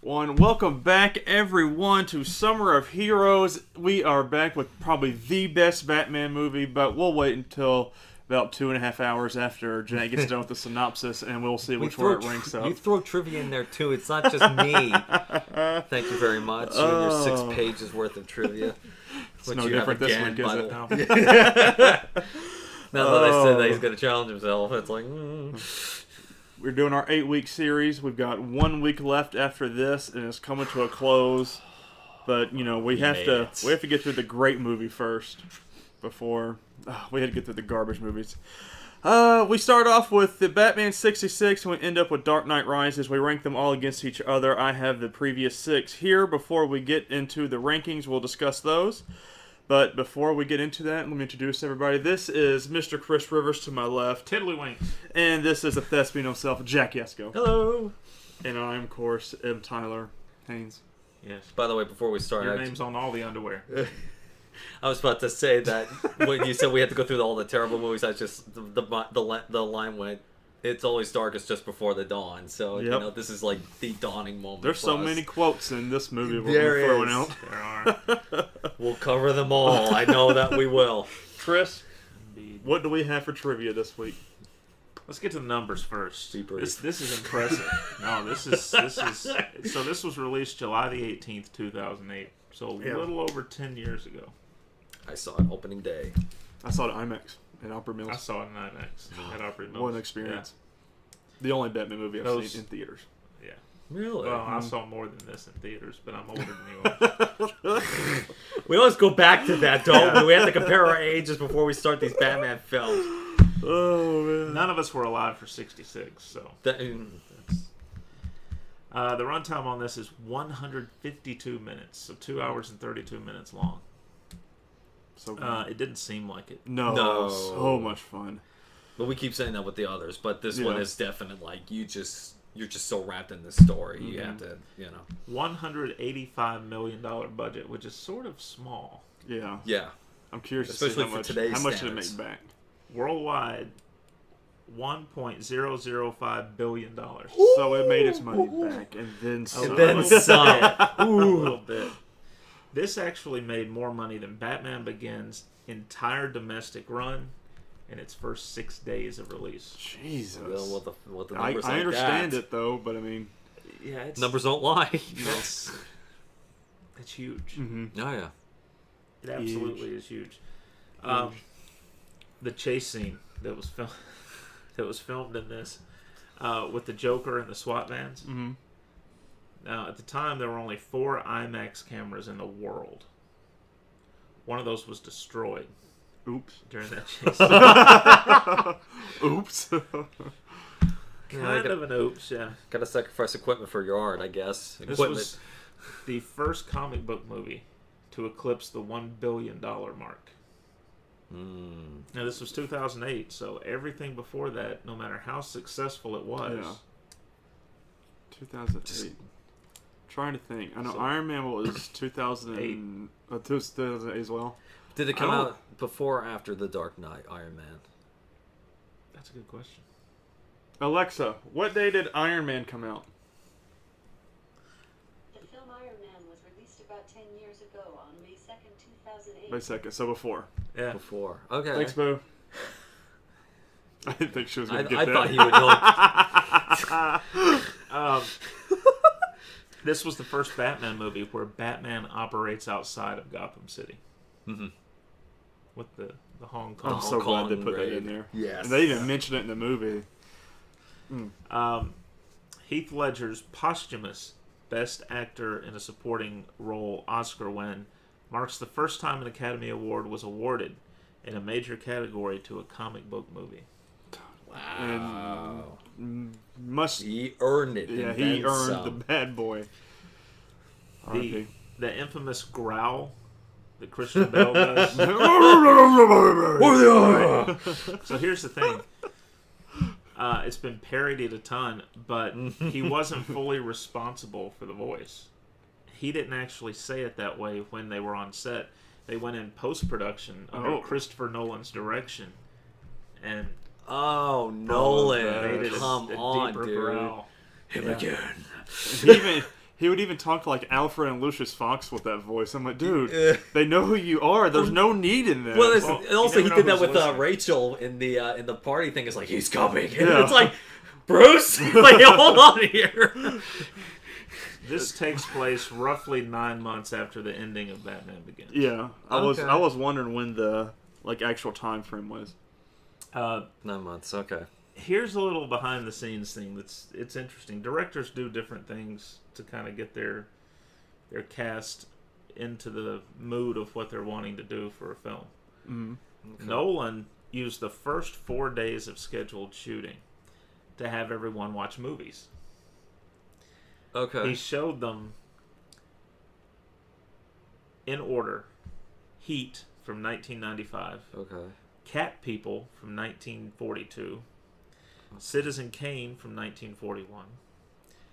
One, welcome back everyone to Summer of Heroes. We are back with probably the best Batman movie, but we'll wait until about two and a half hours after Janet gets done with the synopsis, and we'll see which where it ranks You throw trivia in there too. It's not just me. Thank you very much. You and your Oh. six pages worth of trivia. It's no you different this week, is it? the- Now that I said Oh. that he's going to challenge himself, it's like, mm. We're doing our eight week series. We've got one week left after this, and it's coming to a close. But you know, we have to it. we have to get through the great movie first before uh, we had to get through the garbage movies. Uh, we start off with the Batman 66 and we end up with Dark Knight Rises. We rank them all against each other. I have the previous six here. Before we get into the rankings, we'll discuss those. But before we get into that, let me introduce everybody. This is Mr. Chris Rivers to my left, Tiddlywinks. and this is the thespian himself, Jack Yesko. hello. And I'm, of course, am Tyler Haynes. Yes. By the way, before we start, Your I, name's on all the underwear. I was about to say that when you said we had to go through all the terrible movies, I just the the the, the line went. It's always darkest just before the dawn. So you Yep. know this is like the dawning moment. There's for so us. many quotes in this movie we're There throwing is. out. There are. We'll cover them all. I know that we will. Chris, Indeed. what do we have for trivia this week? Let's get to the numbers first. Be brief. This this is impressive. no, this is this is so this was released July the 18th, 2008. So a Yeah. little over 10 years ago. I saw it opening day. I saw it at IMAX in Upper I saw it in IMAX at Opry Mills. What an experience. The only Batman movie I've Those- seen in theaters. Yeah. Really? Well, I saw more than this in theaters, but I'm older than you are. we always go back to that, don't we? We have to compare our ages before we start these Batman films. Oh, man. None of us were alive for 66, so. That, mm, Uh, the runtime on this is 152 minutes, so two hours and 32 minutes long. So good. Uh, it didn't seem like it. no, No. so much fun. but we keep saying that with the others, but this one Yeah. is definite. Like you just you're just so wrapped in this story, you Mhm. have to, you know. 185 million dollar budget, which is sort of small. Yeah, Yeah. I'm curious Especially to see how for much, today's how much did it standards. make back. Worldwide, 1.005 billion dollars. So it made its money back, and then some. And then some. a little bit. This actually made more money than Batman Begins' entire domestic run in its first six days of release. Jesus. Well, what the what the I, numbers I like understand that. it though, but I mean, Yeah, it's Numbers don't lie. That's it's huge. hmm Oh yeah. It absolutely is huge. Um, the chase scene that was filmed that was filmed in this uh, with the Joker and the SWAT vans. hmm Now, at the time, there were only four IMAX cameras in the world. One of those was destroyed Oops. during that chase. Oops. Yeah, I kind got- of an oops, yeah. Got to sacrifice equipment for your art, I guess. This Equipment. was the first comic book movie to eclipse the one billion dollar mark. Mm. Now, this was 2008, so everything before that, no matter how successful it was, Yeah. 2008. Trying to think. I know So- Iron Man was 2008 uh, 2008 as well. Did it come out before or after the Dark Knight Iron Man? that's a good question. Alexa, what day did Iron Man come out? The film Iron Man was released about 10 years ago on May 2nd, 2008. Wait a second. So before. Yeah. Before. Okay. Thanks, Boo. I didn't think she was going to get I get thought that. he would know. Um, this was the first Batman movie where Batman operates outside of Gotham City Mhm. with the, the Hong Kong. I'm so glad they Kong put that in there. Yes. And they even mentioned it in the movie. Um, Heath Ledger's posthumous Best Actor in a Supporting Role Oscar win marks the first time an Academy Award was awarded in a major category to a comic book movie. Wow. Mm, Must. He earned it. Yeah, he earned some. the bad boy. The, the infamous growl that Christian Bale does. So here's the thing. Uh, it's been parodied a ton, but he wasn't fully responsible for the voice. He didn't actually say it that way when they were on set. They went in post production under Oh. Christopher Nolan's direction, and Oh. Nolan. made it a, Come a on, dude. growl. Him Yeah. again. he even He would even talk to like Alfred and Lucius Fox with that voice. I'm like, dude, Yeah. they know who you are. There's no need in that. Well, there's, Well, and also he did that with uh. Rachel in the uh, in the party thing. It's like he's coming, and Yeah. it's like Bruce, like hold on here. This takes place roughly nine months after the ending of Batman Begins. yeah, I was I was wondering when the like actual time frame was. Uh, Nine months. Okay. here's a little behind the scenes thing that's it's interesting. Directors do different things to kind of get their their cast into the mood of what they're wanting to do for a film. Mm. Nolan used the first four days of scheduled shooting to have everyone watch movies. Okay. He showed them in order Heat from 1995, Okay. Cat People from 1942, Citizen Kane from 1941,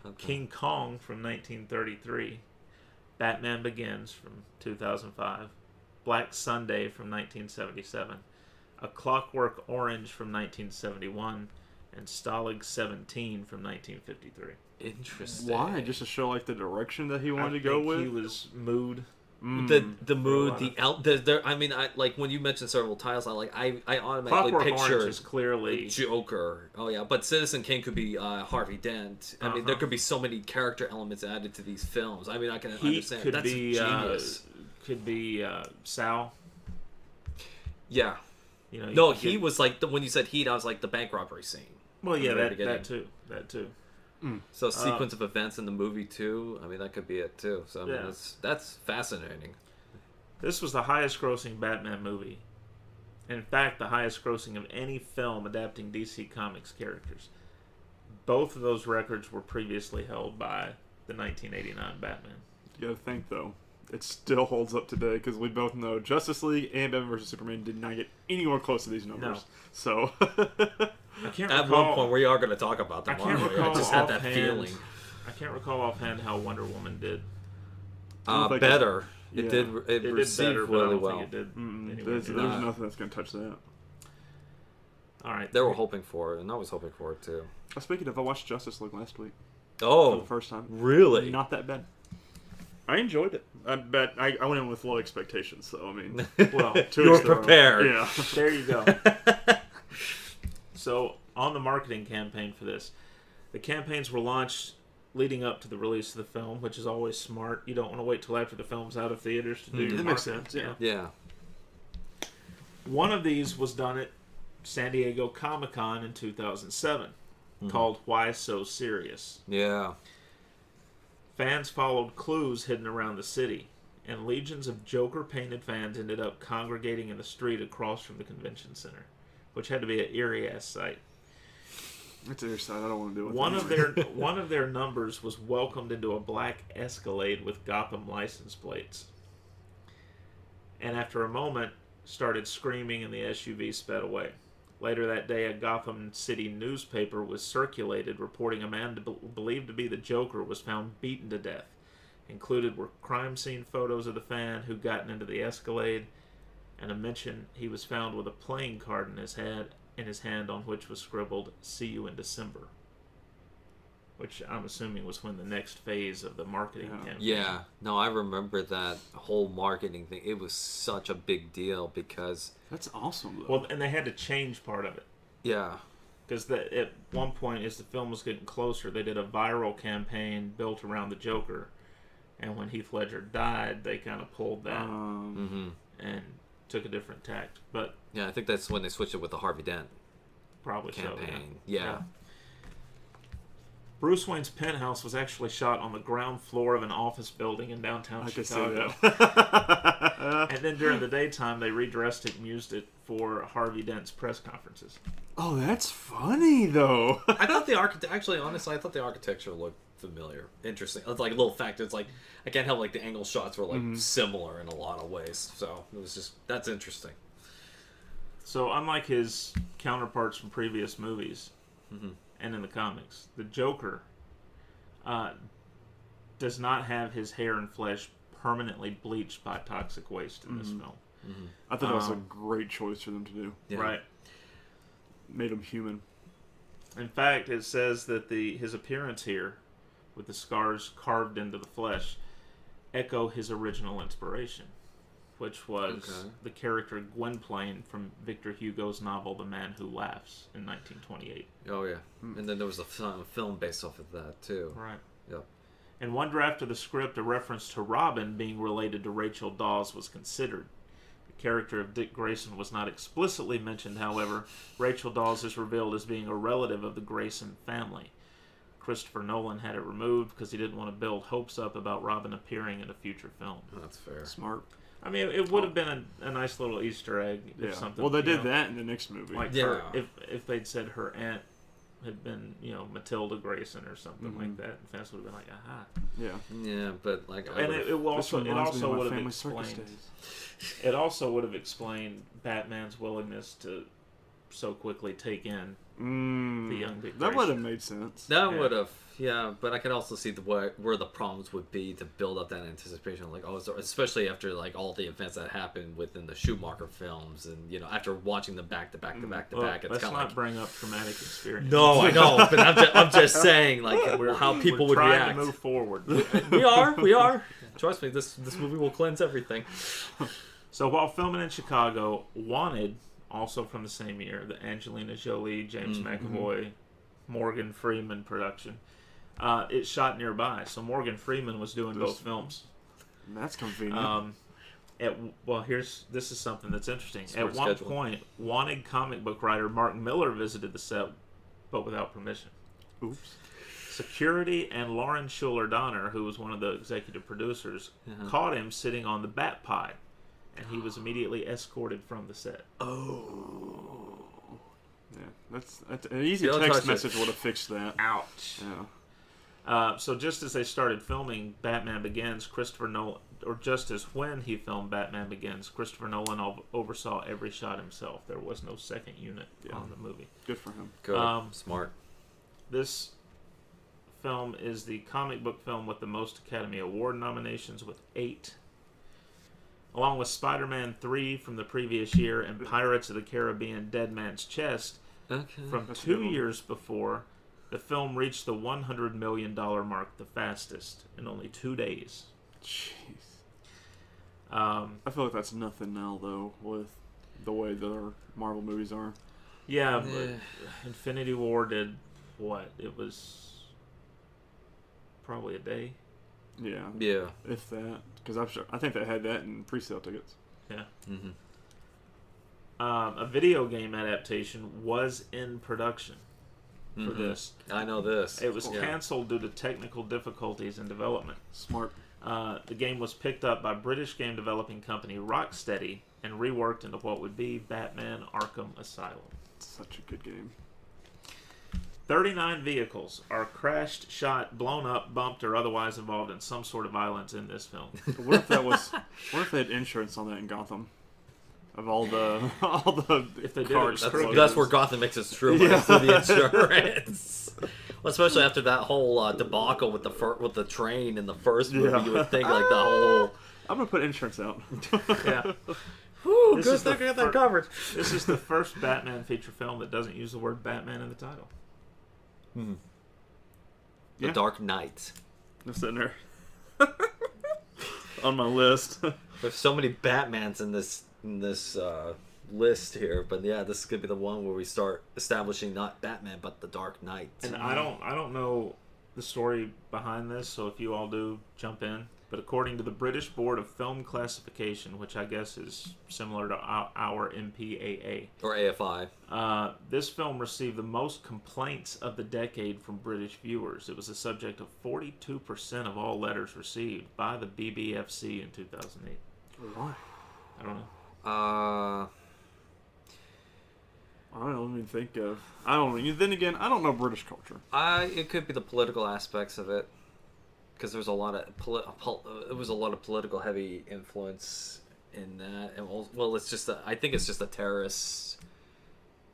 okay. King Kong from 1933, Batman Begins from 2005, Black Sunday from 1977, A Clockwork Orange from 1971, and Stalag 17 from 1953. Interesting. Why? Just to show like the direction that he wanted I to go think with. He was mood. Mm. the the mood, the out. The, there, I mean, I like when you mentioned several titles. I like I I automatically Clockwork Orange is clearly Joker. Oh yeah, but Citizen Kane could be uh, Harvey Dent. I mean, there Uh-huh. could be so many character elements added to these films. I mean, I can Heat understand. could That's be uh, genius. could be uh, Sal. yeah. You know, you No, he get- was like the, when you said Heat, I was like the bank robbery scene. Well, yeah, the that, that too, that too. Mm. So um, sequence of events in the movie too. I mean, that could be it too. So I mean, Yeah. that's that's fascinating. This was the highest-grossing Batman movie. In fact, the highest-grossing of any film adapting DC Comics characters. Both of those records were previously held by the 1989 Batman. You gotta think though, it still holds up today because we both know Justice League and Batman vs Superman did not get anywhere close to these numbers. No. So I can't At recall, one point, we are going to talk about them. I them. can't aren't? I recall just had that offhand- feeling. I can't recall offhand how Wonder Woman did. Uh, think better. It, yeah. did. It, It did received better, but I really don't well. think it did. mm, anywhere there's, there's that. nothing that's gonna touch that. All right, They were hoping for it, and I was hoping for it too. Uh, Speaking of, I watched Justice League last week Oh for the first time. really? Not that bad. I enjoyed it. I bet I, I went in with low expectations, so I mean, Well, to you were each prepared. Yeah. There you go. so, on the marketing campaign for this, the campaigns were launched leading up to the release of the film, which is always smart. You don't want to wait till after the film's out of theaters to do Mhm. your That makes sense, yeah. Yeah. One of these was done at San Diego Comic Con in 2007, called Why So Serious. Yeah. Fans followed clues hidden around the city, and legions of Joker painted fans ended up congregating in the street across from the convention center, which had to be an eerie ass sight. It's your side. I don't want to do it. One of their one of their numbers was welcomed into a black Escalade with Gotham license plates, and after a moment, started screaming, and the SUV sped away. Later that day, a Gotham City newspaper was circulated reporting a man be- believed to be the Joker was found beaten to death. Included were crime scene photos of the fan who'd gotten into the Escalade, and a mention he was found with a playing card in his head in his hand on which was scribbled "See you in December," which I'm assuming was when the next phase of the marketing Yeah. campaign. Yeah. No, I remember that whole marketing thing. It was such a big deal because, That's awesome though. Well, and they had to change part of it yeah. because at one point, as the film was getting closer, they did a viral campaign built around the Joker, and when Heath Ledger died, they kind of pulled that um, hmm and took a different tact. But Yeah, I think that's when they switched it with the Harvey Dent probably so. yeah. campaign. Yeah. Yeah. Bruce Wayne's penthouse was actually shot on the ground floor of an office building in downtown I can see Chicago. that. And then during the daytime, they redressed it and used it for Harvey Dent's press conferences. oh, that's funny though. I thought the architect. Actually, honestly, I thought the architecture looked familiar, interesting. It's like a little fact. It's like I can't help like the angle shots were like Mm-hmm. similar in a lot of ways. So it was just that's interesting. So, unlike his counterparts from previous movies and in the comics, the Joker uh, does not have his hair and flesh permanently bleached by toxic waste in this film. I thought that was a Um, great choice for them to do. Yeah. Right. Made him human. In fact, it says that the his appearance here with the scars carved into the flesh, echo his original inspiration, which was Okay. the character Gwynplaine from Victor Hugo's novel The Man Who Laughs in 1928. Oh yeah, Hmm. and then there was a film, film based off of that too. Right. Yep. In one draft of the script, a reference to Robin being related to Rachel Dawes was considered. The character of Dick Grayson was not explicitly mentioned, however. Rachel Dawes is revealed as being a relative of the Grayson family. Christopher Nolan had it removed because he didn't want to build hopes up about Robin appearing in a future film. That's fair. Smart. I mean, it would have been a, a nice little Easter egg if Yeah. something. Well, they did know, that in the next movie. Like Yeah. her, if if they'd said her aunt had been, you know, Matilda Grayson or something Mhm. like that, fans would have been like, aha. yeah. Yeah, but like, I and it, it also it also would have explained it also would have explained Batman's willingness to so quickly take in Mm, The young Dick that would have made sense. that yeah. would have, yeah. But I can also see the where, where the problems would be to build up that anticipation. Like, oh, so- especially after like all the events that happened within the Schumacher films, and you know, after watching them back to back to back to Mm. Well, back, it's let's kind not of like. bring up traumatic experience. No, I know, but I'm just, I'm just saying, like, we're, how people would react. move forward. we are, we are. Trust me, this this movie will cleanse everything. So while filming in Chicago, Wanted, also from the same year, the Angelina Jolie, James Mm-hmm. McAvoy, Morgan Freeman production, uh, it shot nearby. So Morgan Freeman was doing This- both films. That's convenient. Um, at well, here's this is something that's interesting. Smart at one schedule. point, wanted comic book writer Mark Millar visited the set, but without permission. Oops. Security and Lauren Shuler Donner, who was one of the executive producers, Uh-huh. caught him sitting on the bat pod, and he was immediately escorted from the set. Oh. Yeah, that's, that's an easy Don't text it. message would have fixed that. Ouch. Yeah. Uh, so just as they started filming Batman Begins, Christopher Nolan, or just as when he filmed Batman Begins, Christopher Nolan ov- oversaw every shot himself. There was no second unit Yeah. on the movie. Good for him. Good, Um, smart. This film is the comic book film with the most Academy Award nominations, with eight. Along with Spider Man 3 from the previous year and Pirates of the Caribbean Dead Man's Chest Okay. from That's two years before, the film reached the $100 million mark the fastest in only two days. Jeez. Um, I feel like that's nothing now, though, with the way that our Marvel movies are. yeah, but Yeah. Infinity War did what? It was probably a day. Yeah. Yeah. If that. Because I'm sure. I think they had that in pre sale tickets. Yeah. Mm-hmm. Um, a video game adaptation was in production for Mhm. this. I know this. It was Yeah. canceled due to technical difficulties in development. Smart. Uh, the game was picked up by British game developing company Rocksteady and reworked into what would be Batman Arkham Asylum. Such a good game. 39 vehicles are crashed, shot, blown up, bumped, or otherwise involved in some sort of violence in this film. What if that was. What if they had insurance on that in Gotham? Of all the. All the. If they did, it That's, that's where Gotham makes its true money Yeah. through the insurance. well, especially after that whole uh, debacle with the fir- with the train in the first movie, Yeah. you would think like the whole. I'm going to put insurance out. Yeah. Whew, This good thing I got that covered. This is the first Batman feature film that doesn't use the word Batman in the title. Hmm. The Yeah. Dark Knight. Sitting there. on my list. There's so many Batmans in this this uh, list here, but yeah, this could be the one where we start establishing not Batman but the Dark Knight. And I don't I don't know the story behind this, so if you all do, jump in. But according to the British Board of Film Classification, which I guess is similar to our, our MPAA, or AFI. uh, this film received the most complaints of the decade from British viewers. It was the subject of 42% of all letters received by the BBFC in 2008. Why? I don't know. Uh, I don't even think of. I don't know. Then again, I don't know British culture. I it could be the political aspects of it, because there's a lot of poli- pol- it was a lot of political heavy influence in that, and well, well it's just a, I think it's just the terrorist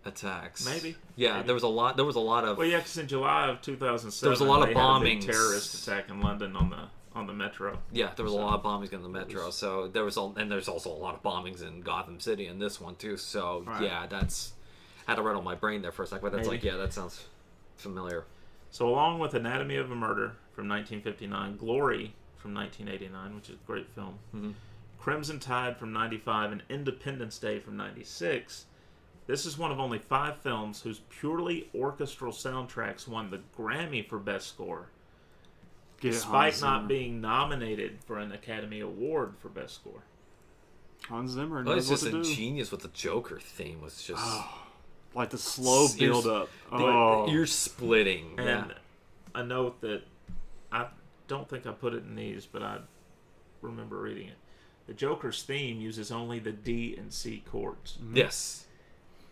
attacks. Maybe. Yeah, Maybe. there was a lot. There was a lot of. Well, yeah, because in July of 2007, There was a lot of bombings. terrorist attack in London on the on the metro. Yeah, there was a lot of bombings in the metro. So there was, all, and there's also a lot of bombings in Gotham City in this one too. So Right. yeah, that's had to rattle my brain there for a second, but that's Maybe. like yeah, that sounds familiar. So, along with Anatomy of a Murder, from 1959, Glory from 1989, which is a great film, Mhm. Crimson Tide from 95, and Independence Day from 96. This is one of only five films whose purely orchestral soundtracks won the Grammy for Best Score, Get despite not Zimmer. being nominated for an Academy Award for Best Score. Hans Zimmer Oh, knows it's just what to do. ingenious with the Joker theme was just Oh, like the slow S- you're build up. the Oh, ear splitting. And yeah. a note that I don't think I put it in these, but I remember reading it. The Joker's theme uses only the D and C chords, Yes.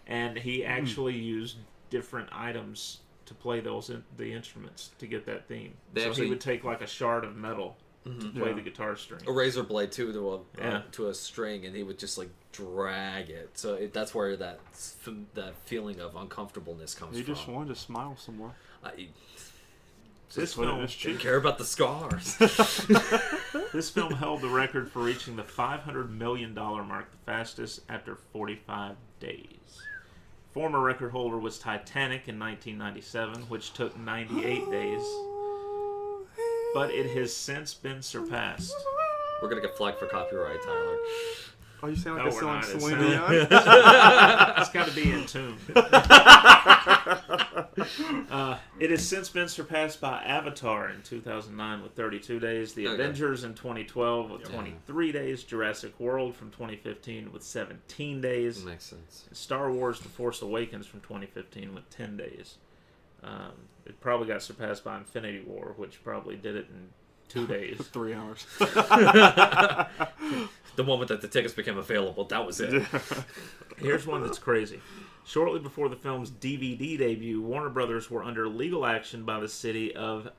Mm-hmm. and he mm-hmm. actually used different items to play those in, the instruments to get that theme. They so actually- he would take like a shard of metal to play Yeah. the guitar string. A razor blade too to a uh, to a string, and he would just like drag it. So it, that's where that f- that feeling of uncomfortableness comes he from. just wanted to smile some more. I This film, didn't care about the scars. this film held the record for reaching the 500 million dollar mark, the fastest after 45 days. Former record holder was Titanic in 1997, which took 98 days, but it has since been surpassed. We're gonna get flagged for copyright, Tyler. Oh, you sound like No, a we're song Celine Dion. It's got to be in tune. uh, it has since been surpassed by Avatar in 2009 with 32 days, The Okay. Avengers in 2012 with 23 days, Jurassic World from 2015 with 17 days, Makes sense. and Star Wars: The Force Awakens from 2015 with 10 days. Um, it probably got surpassed by Infinity War, which probably did it in two days. Three hours. The moment that the tickets became available, that was it. Here's one that's crazy. Shortly before the film's DVD debut, Warner Brothers were under legal action by the city of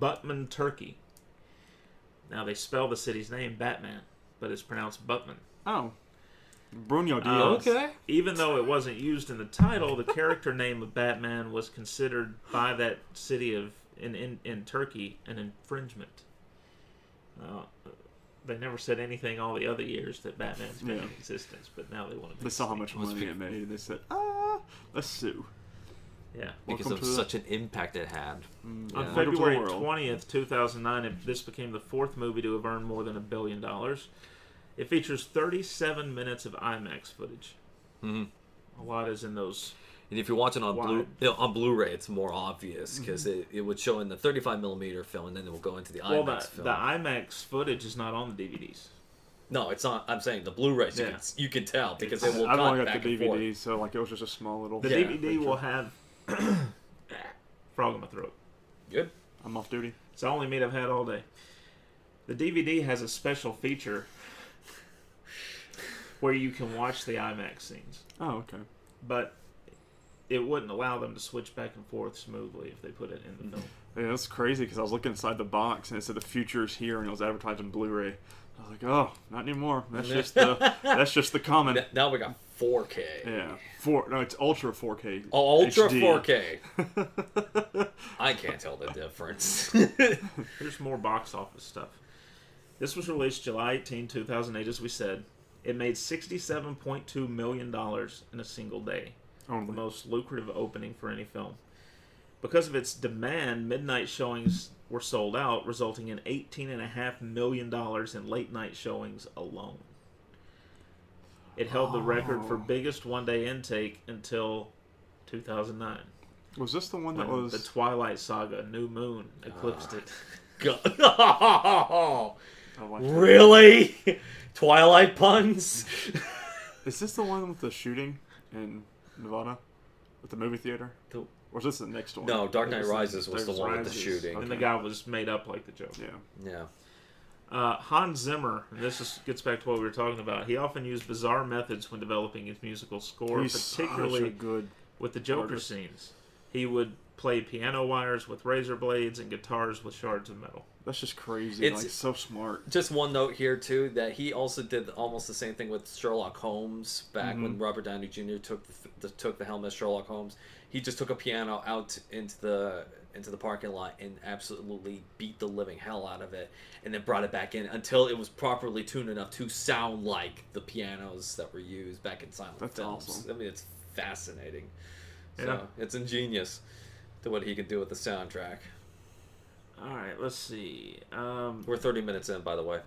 Butman, Turkey. Now they spell the city's name Batman, but it's pronounced Butman. oh, Bruno Oh, Diaz. Okay. Even though it wasn't used in the title, the character name of Batman was considered by that city of in in, in Turkey an infringement. Uh, they never said anything all the other years that Batman's been Yeah. in existence, but now they want to. They saw how much money be- it made, and they said, "Ah, let's sue." Yeah. Because Welcome of to the- such an impact it had. On Yeah. Welcome February twentieth, two thousand nine, this became the fourth movie to have earned more than a billion dollars. It features thirty-seven minutes of IMAX footage. Mhm. A lot is in those. And if you're watching on Blu Wide. you know, on Blu-ray, it's more obvious because mm-hmm. it, it would show in the 35 millimeter film, and then it will go into the Well, IMAX the, film. the IMAX footage is not on the DVDs. no, it's not. I'm saying the Blu-rays. You, Yeah. can, you can tell because it will I've only got the and forth. DVD, so like it was just a small little. The Yeah. DVD will have frog in my throat. Good. I'm off duty. It's the only meat I've had all day. The DVD has a special feature where you can watch the IMAX scenes. Oh, okay. but it wouldn't allow them to switch back and forth smoothly if they put it in the film. Yeah, that's crazy because I was looking inside the box and it said the future's here and it was advertising Blu-ray. I was like, oh, not anymore. That's just the that's just the common. Now we got 4K. Yeah, four. No, it's ultra 4K. Oh, Ultra HD. 4K. I can't tell the difference. Here's more box office stuff. This was released July 18, 2008, as we said. It made $67.2 million in a single day, the most lucrative opening for any film. Because of its demand, midnight showings were sold out, resulting in $18.5 million in late night showings alone. It held the record for Oh. biggest one day intake until 2009. Was this the one that was? the Twilight Saga, New Moon, eclipsed ah. it. God. Like really? Twilight puns? Is this the one with the shooting in Nevada, with the movie theater? The- Or is this the next one? No, Dark Knight was- Rises was the Dark one with the Rises, shooting. And the guy was made up like the Joker. Yeah. Yeah. Uh, Hans Zimmer, and this is, gets back to what we were talking about. He often used bizarre methods when developing his musical score, He's particularly good. with the Joker artist. scenes. He would play piano wires with razor blades and guitars with shards of metal. That's just crazy. It's- like so smart. Just one note here too that he also did almost the same thing with Sherlock Holmes back when mm-hmm. Robert Downey Jr. took the, the took the helm as Sherlock Holmes. He just took a piano out into the into the parking lot and absolutely beat the living hell out of it, and then brought it back in until it was properly tuned enough to sound like the pianos that were used back in silent That's films. awesome. I mean, it's fascinating. Yeah. So it's ingenious to what he could do with the soundtrack. All right, let's see. Um, We're 30 minutes in, by the way.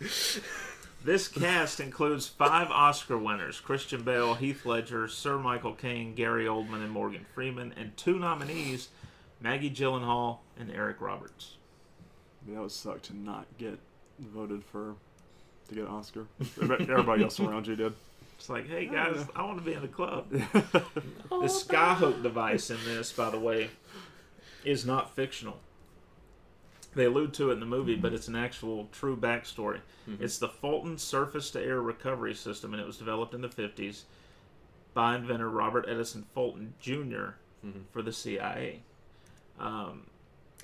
This cast includes five Oscar winners Christian Bale, Heath Ledger, Sir Michael Caine, Gary Oldman, and Morgan Freeman, and two nominees Maggie Gyllenhaal and Eric Roberts. That would suck to not get voted for to get an Oscar. Everybody else around you did. It's like, hey guys, I want to be in the club. The skyhook device in this, by the way, is not fictional. They allude to it in the movie, but mm-hmm. it's an actual true backstory. Mm-hmm. It's the Fulton Surface to Air Recovery System, and it was developed in the 50s by inventor Robert Edison Fulton Jr. Mm-hmm. for the CIA. Um,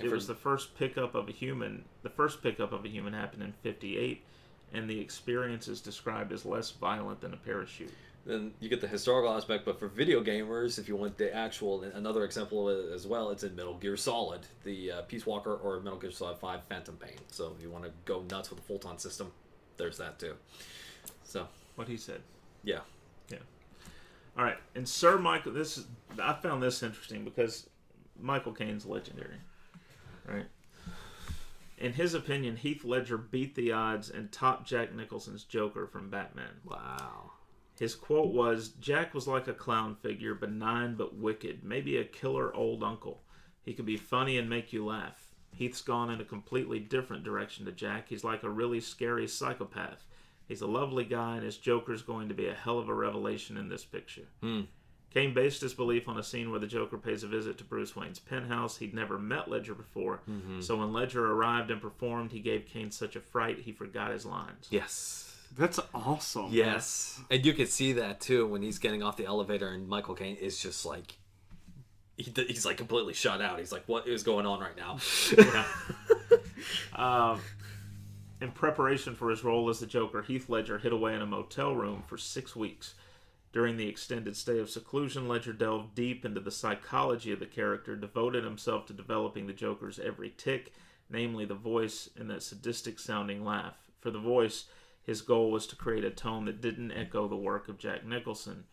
it for- was the first pickup of a human. The first pickup of a human happened in '58, and the experience is described as less violent than a parachute. Then you get the historical aspect, but for video gamers, if you want the actual, another example of it as well, it's in Metal Gear Solid, the uh, Peace Walker or Metal Gear Solid 5 Phantom Pain. So if you want to go nuts with the Fulton system, there's that too. So, What he said. Yeah. Yeah. All right, and Sir Michael. This is I found this interesting because Michael Caine's legendary, right? In his opinion, Heath Ledger beat the odds and topped Jack Nicholson's Joker from Batman. Wow. His quote was Jack was like a clown figure, benign but wicked, maybe a killer old uncle. He could be funny and make you laugh. Heath's gone in a completely different direction to Jack. He's like a really scary psychopath. He's a lovely guy, and his Joker's going to be a hell of a revelation in this picture. Hmm. Caine based his belief on a scene where the Joker pays a visit to Bruce Wayne's penthouse. He'd never met Ledger before, so when Ledger arrived and performed, he gave Caine such a fright he forgot his lines. Yes. That's awesome. Yes. And you can see that too when he's getting off the elevator and Michael Caine is just like, he, he's like completely shut out. He's like, what is going on right now? Um, in preparation for his role as the Joker, Heath Ledger hid away in a motel room for six weeks. During the extended stay of seclusion, Ledger delved deep into the psychology of the character, devoted himself to developing the Joker's every tick, namely the voice and that sadistic sounding laugh. For the voice, his goal was to create a tone that didn't echo the work of Jack Nicholson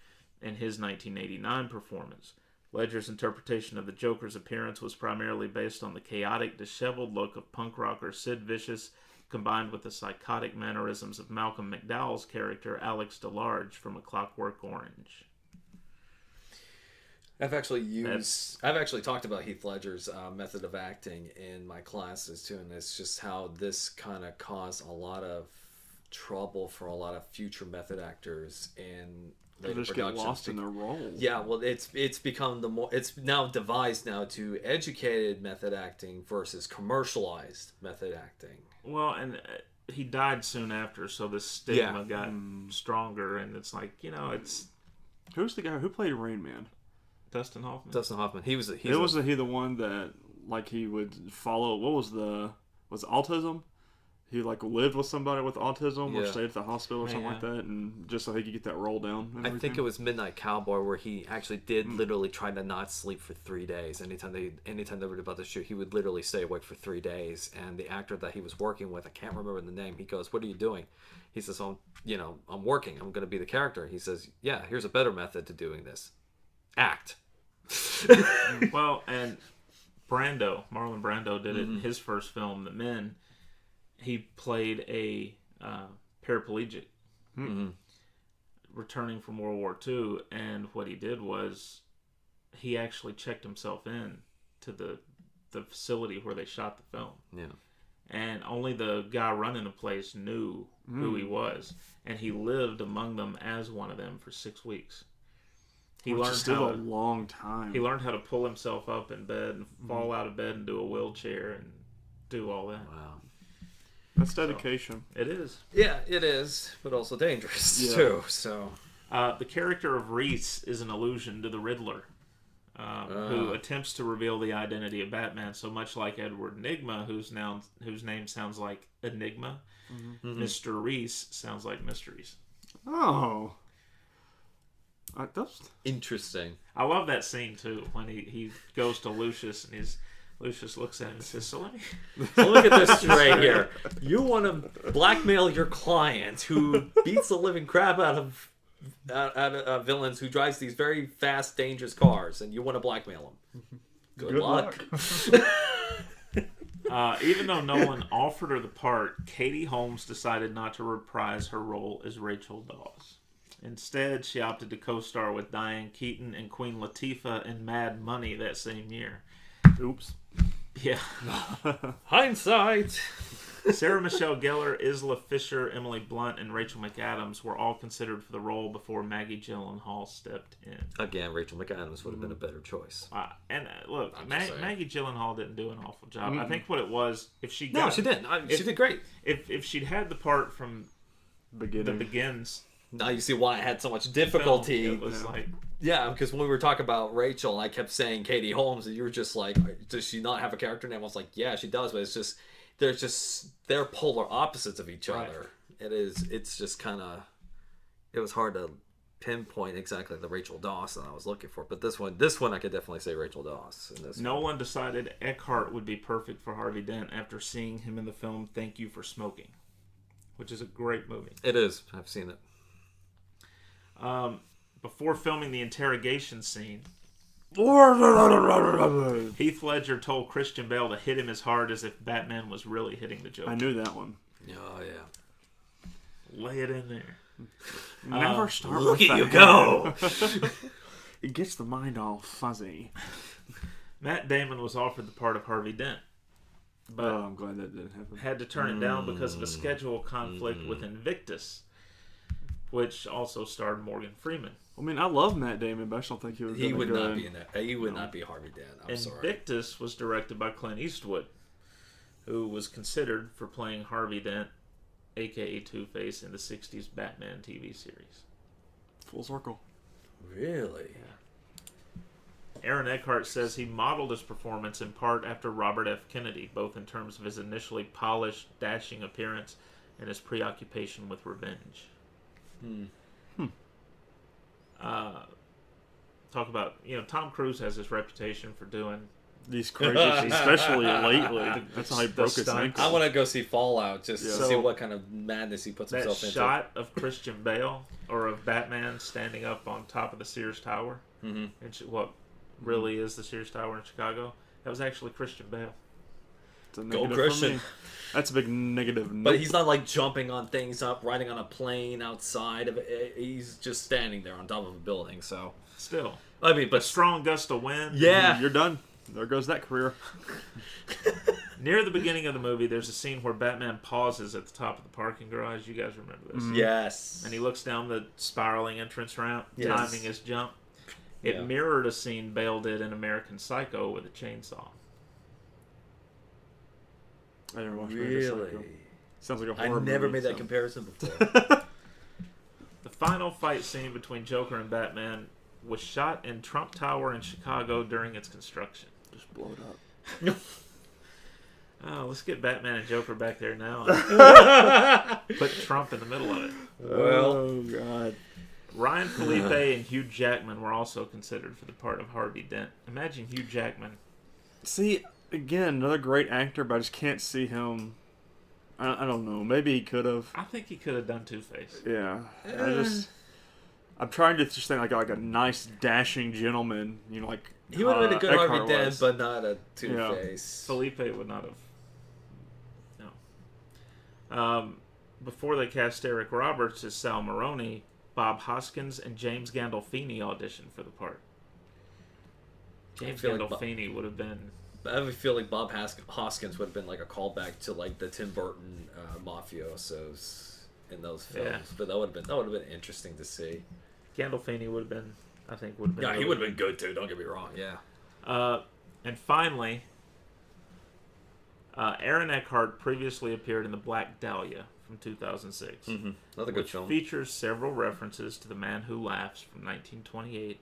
in his 1989 performance. Ledger's interpretation of the Joker's appearance was primarily based on the chaotic, disheveled look of punk rocker Sid Vicious, combined with the psychotic mannerisms of Malcolm McDowell's character Alex DeLarge from A Clockwork Orange. I've actually used. That's- I've actually talked about Heath Ledger's uh, method of acting in my classes too, and it's just how this kind of caused a lot of trouble for a lot of future method actors in They just get lost in their role. Yeah, well, it's it's become the more it's now devised now to educated method acting versus commercialized method acting. Well, and uh, he died soon after, so the stigma Yeah. got stronger, and it's like, you know, it's Who's the guy who played Rain Man? Dustin Hoffman. Dustin Hoffman, he was a, he's it a- was he the one that like he would follow. What was the was it autism? He like lived with somebody with autism or stayed at the hospital or something like that, and just so he could get that roll down. I think it was Midnight Cowboy where he actually did Hmm. literally try to not sleep for three days. Anytime they anytime they were about to shoot, he would literally stay awake for three days. And the actor that he was working with, I can't remember the name. He goes, "What are you doing?" He says, "I'm you know I'm working. I'm going to be the character." He says, "Yeah, here's a better method to doing this. Act." Well, and Brando, Marlon Brando did it in his first film, The Men. He played a uh, paraplegic hmm. mm-hmm. returning from World War II, and what he did was he actually checked himself in to the the facility where they shot the film, Yeah. and only the guy running the place knew who he hmm. was, and he lived among them as one of them for six weeks. He Which is learned still how a to, long time. he learned how to pull himself up in bed and hmm. fall out of bed and do a wheelchair and do all that. Wow. That's dedication. It is. Yeah, it is, but also dangerous Yeah. too. So Uh, the character of Reese is an allusion to the Riddler, um, who attempts to reveal the identity of Batman. So much like Edward Nygma, whose noun, whose name sounds like Enigma, Mister Reese sounds like Mysteries. Oh, I, that's interesting. I love that scene too when he, he goes to Lucius and he's Lucius looks at him and says, "So let me." So look at this straight here. You want to blackmail your client who beats the living crap out of out, out of uh, villains who drives these very fast, dangerous cars, and you want to blackmail him. Good, Good luck. Uh, even though Nolan offered her the part, Katie Holmes decided not to reprise her role as Rachel Dawes. Instead, she opted to co-star with Diane Keaton and Queen Latifah in Mad Money that same year. Oops. Yeah. Hindsight. Sarah Michelle Gellar, Isla Fisher, Emily Blunt, and Rachel McAdams were all considered for the role before Maggie Gyllenhaal stepped in. Again, Rachel McAdams would have been a better choice. Uh, and uh, look, Ma- Maggie Gyllenhaal didn't do an awful job. I think what it was, if she No, she didn't. I, if- she did great. If if she'd had the part from the begins, Now you see why I had so much difficulty. it was like Yeah, because when we were talking about Rachel, I kept saying Katie Holmes, and you were just like, "Does she not have a character name?" I was like, "Yeah, she does," but it's just they're just they're polar opposites of each Right. other. It is. It's just kind of. It was hard to pinpoint exactly the Rachel Dawson I was looking for, but this one, this one, I could definitely say Rachel Dawson. In this one. Nolan decided Eckhart would be perfect for Harvey Dent after seeing him in the film Thank You for Smoking, which is a great movie. it is. I've seen it. Um, before filming the interrogation scene, Heath Ledger told Christian Bale to hit him as hard as if Batman was really hitting the Joker. I knew that one. Oh yeah. Lay it in there. Never Uh, start Look with at you that. go. It gets the mind all fuzzy. Matt Damon was offered the part of Harvey Dent, but oh, I'm glad that didn't happen. had to turn it down because of a schedule conflict with Invictus, which also starred Morgan Freeman. I mean, I love Matt Damon, but I just don't think he was. he would good. not be in that. He would not be Harvey Dent. I'm sorry. Invictus was directed by Clint Eastwood, who was considered for playing Harvey Dent, aka Two Face, in the '60s Batman TV series. full circle. Really? Yeah. Aaron Eckhart says he modeled his performance in part after Robert F. Kennedy, both in terms of his initially polished, dashing appearance and his preoccupation with revenge. Hmm. Uh, talk about you know Tom Cruise has this reputation for doing These crazy, especially lately. That's how he broke his ankle. I want to go see Fallout just to Yeah. see what kind of madness he puts himself into. shot of Christian Bale or of Batman standing up on top of the Sears Tower, Mhm. in what really is the Sears Tower in Chicago. That was actually Christian Bale. It's a Go negative for Christian. That's a big negative. But he's not like jumping on things up, riding on a plane outside of it. He's just standing there on top of a building. So Still, I mean, a but strong gust of wind. yeah, You're done. There goes that career. Near the beginning of the movie, there's a scene where Batman pauses at the top of the parking garage. You guys remember this? Mm-hmm. yes, And he looks down the spiraling entrance ramp, Yes. timing his jump. It Yeah. mirrored a scene Bale did in American Psycho with a chainsaw. I never watched American Psycho. really. Sounds like a horror I never movie, made that so- comparison before. The final fight scene between Joker and Batman was shot in Trump Tower in Chicago during its construction. Just blow it up. Oh, let's get Batman and Joker back there now. Put Trump in the middle of it. well, oh god. Ryan Phillippe and Hugh Jackman were also considered for the part of Harvey Dent. Imagine Hugh Jackman. See, again, another great actor, but I just can't see him. I, I don't know. Maybe he could have. I think he could have done Two Face. Yeah. I just. I'm trying to just think like like a nice dashing gentleman. You know, like he would have been a uh, good Harvey Eckhart Dent, but not a Two Face. Phillippe would not have. No. Um, before they cast Eric Roberts as Sal Maroni, Bob Hoskins and James Gandolfini auditioned for the part. James feel like Bo- Gandolfini would have been. I have a feeling Bob Hask- Hoskins would have been like a callback to like the Tim Burton uh, mafiosos in those films. Yeah. But that would have been that would have been interesting to see. Gandolfini would have been. I think would have been. Yeah, he would have been good too. Don't get me wrong. Yeah. Uh, and finally, uh, Aaron Eckhart previously appeared in The Black Dahlia from 2006, Mm-hmm. Another good film. features several references to The Man Who Laughs from 1928.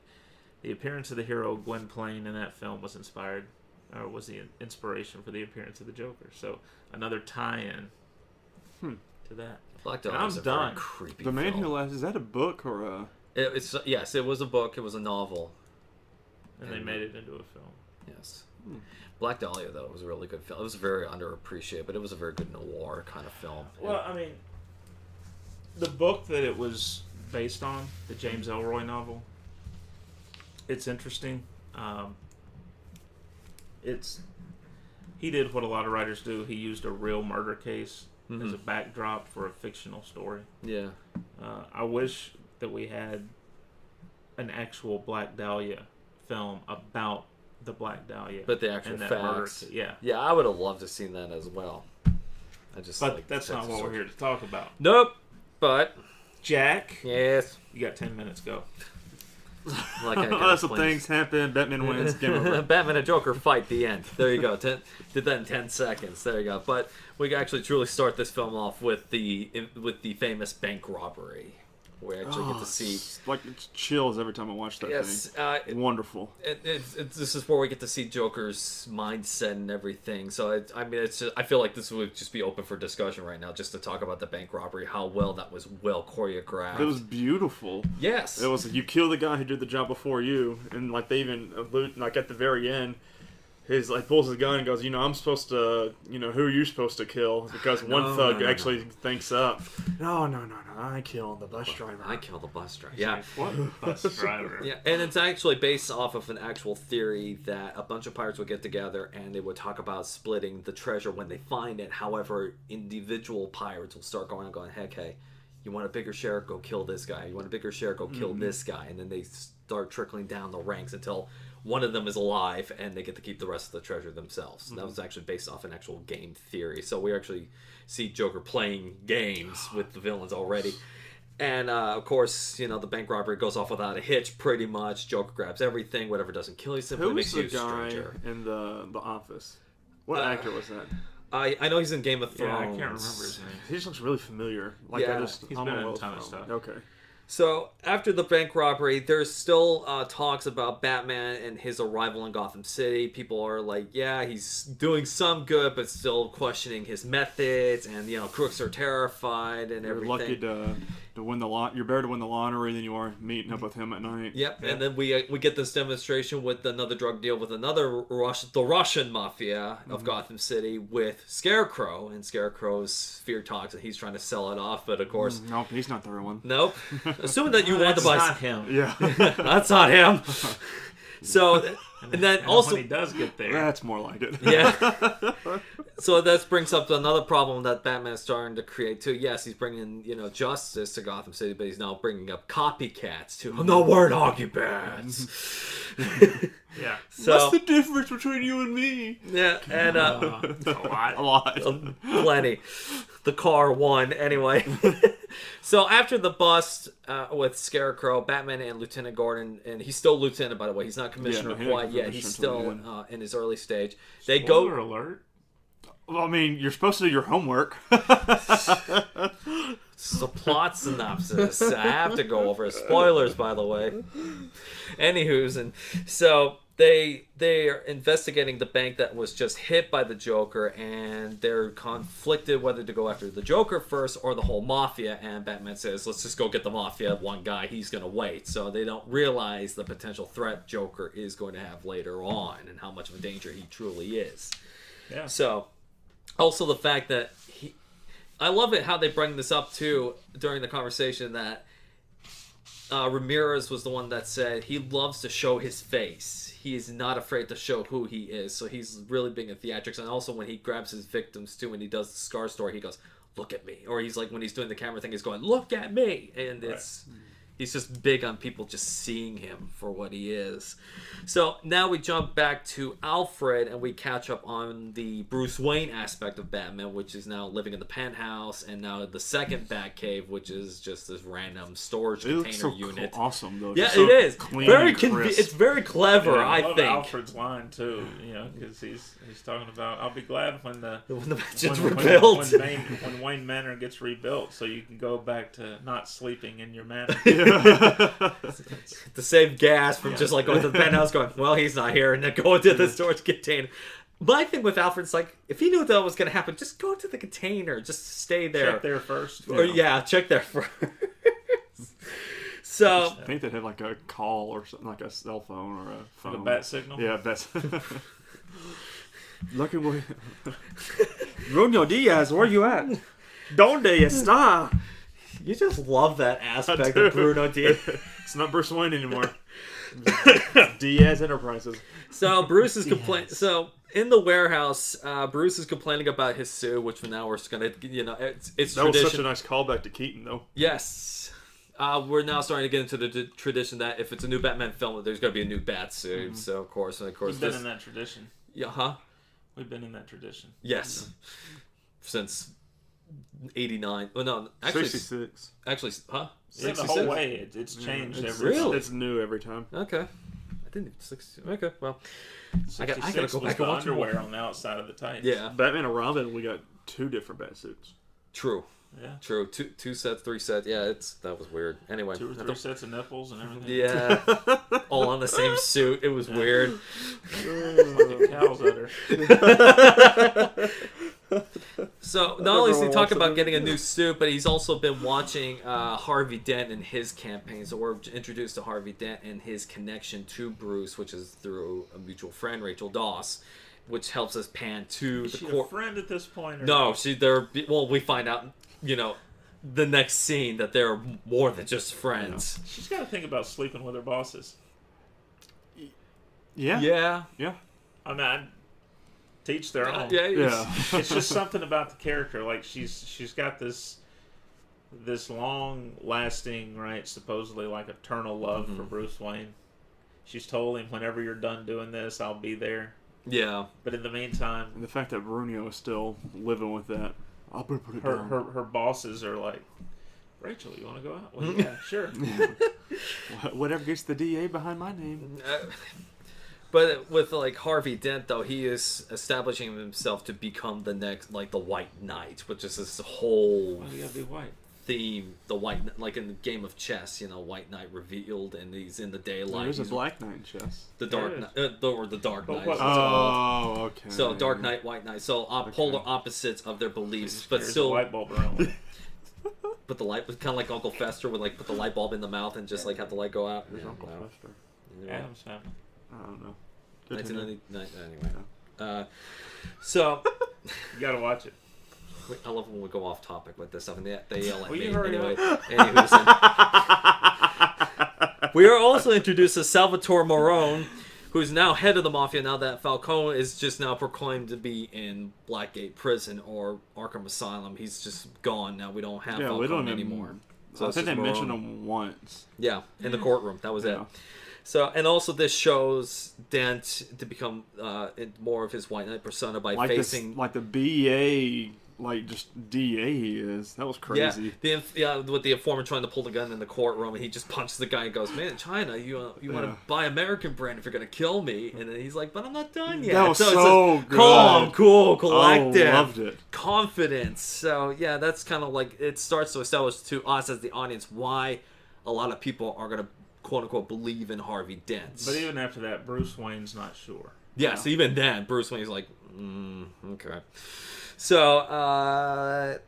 The appearance of the hero Gwynplaine in that film was inspired, or was the inspiration for the appearance of the Joker. So another tie-in Hmm. to that. Black And Dahlia I'm is a done. very creepy. The Man film. Who Laughs. Is that a book or a? It, it's yes, it was a book. It was a novel. And they made it into a film. Yes. Black Dahlia though was a really good film. It was very underappreciated, but it was a very good noir kind of film. Well, I mean, the book that it was based on, the James Ellroy novel, it's interesting. Um, it's he did what a lot of writers do. He used a real murder case as a backdrop for a fictional story. Yeah. Uh, I wish that we had an actual Black Dahlia film about the Black Dahlia, But the actual and that murder facts. yeah, Yeah, I would have loved to seen that as well. I just but like that's not what we're here to talk about. Nope. But Jack, yes, you got ten minutes. Go. Like I Lots of things happen. Batman wins. Game over. Batman and Joker fight. The end. There you go. Ten, did that in ten seconds. There you go. But we actually truly start this film off with the with the famous bank robbery. We actually get Oh, to see. it's like it's chills every time I watch that Yes, uh, thing. Wonderful. it, it's, it's, this is where we get to see Joker's mindset and everything. So it, I mean, it's just, I feel like this would just be open for discussion right now, just to talk about the bank robbery, how well that was well choreographed. It was beautiful. yes, It was you kill the guy who did the job before you, and like they even allude, like at the very end, his like pulls his gun and goes, you know, I'm supposed to, you know, who are you supposed to kill? Because one No, thug no, no, actually thinks up. No, no, no, no, I killed the bus driver. I killed the bus driver. Yeah. What bus driver? Yeah, and it's actually based off of an actual theory that a bunch of pirates would get together and they would talk about splitting the treasure when they find it. However, individual pirates will start going and going, heck, hey, you want a bigger share? Go kill this guy. You want a bigger share? Go kill mm-hmm. this guy. And then they start trickling down the ranks until one of them is alive and they get to keep the rest of the treasure themselves. That was actually based off an actual game theory. So we actually see Joker playing games with the villains already. And uh, of course, you know the bank robbery goes off without a hitch. Pretty much, Joker grabs everything. Whatever doesn't kill you simply Who was makes the you a guy stranger. in the the office? What Uh, actor was that? I I know he's in Game of Thrones. Yeah, Thrones. I can't remember his name. He just looks really familiar. Like Yeah, I just he's I don't been know in a ton of stuff. Okay. So after the bank robbery, there's still uh, talks about Batman and his arrival in Gotham City. People are like, yeah, he's doing some good, but still questioning his methods, and you know, crooks are terrified and You're everything. lucky to to win the lot. You're better to win the lottery than you are meeting up with him at night. Yep, Yeah. and then we uh, we get this demonstration with another drug deal with another Rush, the Russian mafia of Mm-hmm. Gotham City with Scarecrow, and Scarecrow's fear talks, and he's trying to sell it off, but of course, Nope, he's not the real one. nope. Assuming that you want to That's buy, not him. Yeah, that's not him. So, and then And also, when he does get there, that's more like it. yeah. So that brings up another problem that Batman's starting to create too. Yes, he's bringing you know justice to Gotham City, but he's now bringing up copycats too. I'm not wearing hockey pads. yeah, so What's the difference between you and me? yeah, and uh, uh, a lot. A lot. plenty. The car won anyway. so after the bust uh, with Scarecrow, Batman and Lieutenant Gordon, and he's still lieutenant by the way. He's not commissioner no, he quite yet. He's still uh, in his early stage. They Spoiler go alert. Well, I mean, you're supposed to do your homework. So plot synopsis. I have to go over spoilers, by the way. Anywho's, and so they they are investigating the bank that was just hit by the Joker, and they're conflicted whether to go after the Joker first or the whole mafia. And Batman says, "Let's just go get the mafia. One guy, he's gonna wait." So they don't realize the potential threat Joker is going to have later on, and how much of a danger he truly is. Yeah. So, also the fact that he, I love it how they bring this up too during the conversation that uh, Ramirez was the one that said he loves to show his face. He is not afraid to show who he is. So he's really being a theatrics. And also when he grabs his victims too, when he does the scar story, he goes, "Look at me," or he's like when he's doing the camera thing, he's going, "Look at me," and it's. He's just big on people just seeing him for what he is. So now we jump back to Alfred and we catch up on the Bruce Wayne aspect of Batman, which is now living in the penthouse, and now the second Batcave, which is just this random storage It container so unit. cool- awesome though. Yeah, so it is very. It's very clever, Yeah, I, love think. Alfred's line too, you know, because he's he's talking about I'll be glad when the When the mansion's when, rebuilt. when, when, Wayne, when Wayne Manor gets rebuilt, so you can go back to not sleeping in your manor. to save gas from just like going to the penthouse, going, well, he's not here, and then going to the storage container. My thing with Alfred's like, if he knew that was going to happen, just go to the container, just stay there. Check there first. Or yeah, check there first. so I think they'd have like a call or something, like a cell phone or a phone. The bat signal. Yeah, that's. Look at what. Bruno Diaz, where are you at? Donde está? You just love that aspect do. of Bruno Diaz. It's not Bruce Wayne anymore. Diaz Enterprises. So Bruce is complaining. So in the warehouse, uh, Bruce is complaining about his suit, which now we're just gonna, you know, it's it's That was such a nice callback to Keaton, though. Yes. Uh, we're now starting to get into the d- tradition that if it's a new Batman film, there's going to be a new bat suit. So of course, and of course, We've been this, in that tradition. yeah, huh? We've been in that tradition. Yes, since '89. Well, no, actually, 66. actually, huh? Yeah, the 66? whole way it, it's changed It's, every. Really? it's new every time. Okay, I didn't. 60, okay, well, I got- I gotta 66 go was back the and watch underwear on the outside of the tights. yeah, Batman and Robin, we got two different bat suits. true, yeah. true. Two, two sets, three sets. Yeah, it's that was weird. Anyway, Two or three sets of nipples and everything. yeah, all on the same suit. It was weird. Cows udder. So not only is he talking about getting a new suit, but he's also been watching uh, Harvey Dent and his campaign. So we're introduced to Harvey Dent and his connection to Bruce, which is through a mutual friend, Rachel Dawes, which helps us pan to Is the she a court. friend at this point? Or No, she they're well. We find out, you know, the next scene that they're more than just friends. She's got to think about sleeping with her bosses. Yeah. Yeah, Yeah. I mean, I teach their Uh, own. yeah, Yeah. it's just something about the character. Like she's she's got this this long lasting, right? Supposedly like eternal love Mm-hmm. for Bruce Wayne. She's told him, whenever you're done doing this, I'll be there. yeah. But in the meantime, And the fact that Bruno is still living with that. I'm going to put it her down. her, her bosses are like, Rachel, you want to go out? Well, yeah, sure. Wh- Whatever gets the DA behind my name. But with like Harvey Dent, though, he is establishing himself to become the next, like the White Knight, which is this whole Why do you gotta be white? theme. The White, like in the game of chess, you know, White Knight revealed, and he's in the daylight. There's a he's Black Knight in chess. the Dark. Knight, uh, the- or the Dark But Knight. what- is it's called. Oh, okay. So Dark Knight, White Knight. So uh, polar opposites of their beliefs, but Here's still. a light bulb around. Put the light, kind of like Uncle Fester would like put the light bulb in the mouth and just like have the light go out. Where's Yeah, Uncle no. Fester? Yeah. Addams family. I don't know. Good to know. 1999. Anyway, uh, so You gotta watch it. Wait, I love when we go off topic with this stuff, and they, they yell at Will me. you hurry anyway, anywho's- we are also introduced to Salvatore Maroni, who's now head of the mafia. Now that Falcone is just now proclaimed to be in Blackgate Prison or Arkham Asylum, he's just gone now. We don't have Yeah, Falcone we don't even- anymore. So I it's think they just mentioned Maroni. him once. Yeah, in the courtroom. That was it. Yeah. So, and also this shows Dent to become uh, more of his White Knight persona by Like facing this, like the BA, like just DA he is. That was crazy. Yeah, the inf- yeah, with the informant trying to pull the gun in the courtroom, and he just punches the guy and goes, "Man, China, you uh, you want to buy American brand if you're gonna kill me?" And then he's like, "But I'm not done yet." That was it's so this calm, cool, collective, Oh, loved it. confidence. So yeah, that's kind of like it starts to establish to us as the audience why a lot of people are gonna quote unquote believe in Harvey Dent. But even after that, Bruce Wayne's not sure. Yeah, so even then, Bruce Wayne's like, mm, okay. So uh,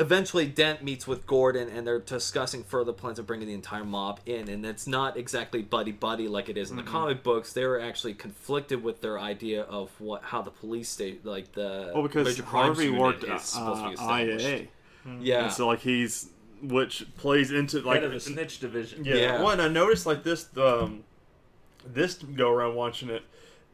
eventually, Dent meets with Gordon, and they're discussing further plans of bringing the entire mob in. And it's not exactly buddy buddy like it is in the comic books. They're actually conflicted with their idea of what how the police state, like the Well, because major crimes Harvey unit worked is supposed to be uh, established. Yeah, and so like he's which plays into like Head of a snitch division. Yeah. Yeah. Well, and I noticed like this um this go around watching it.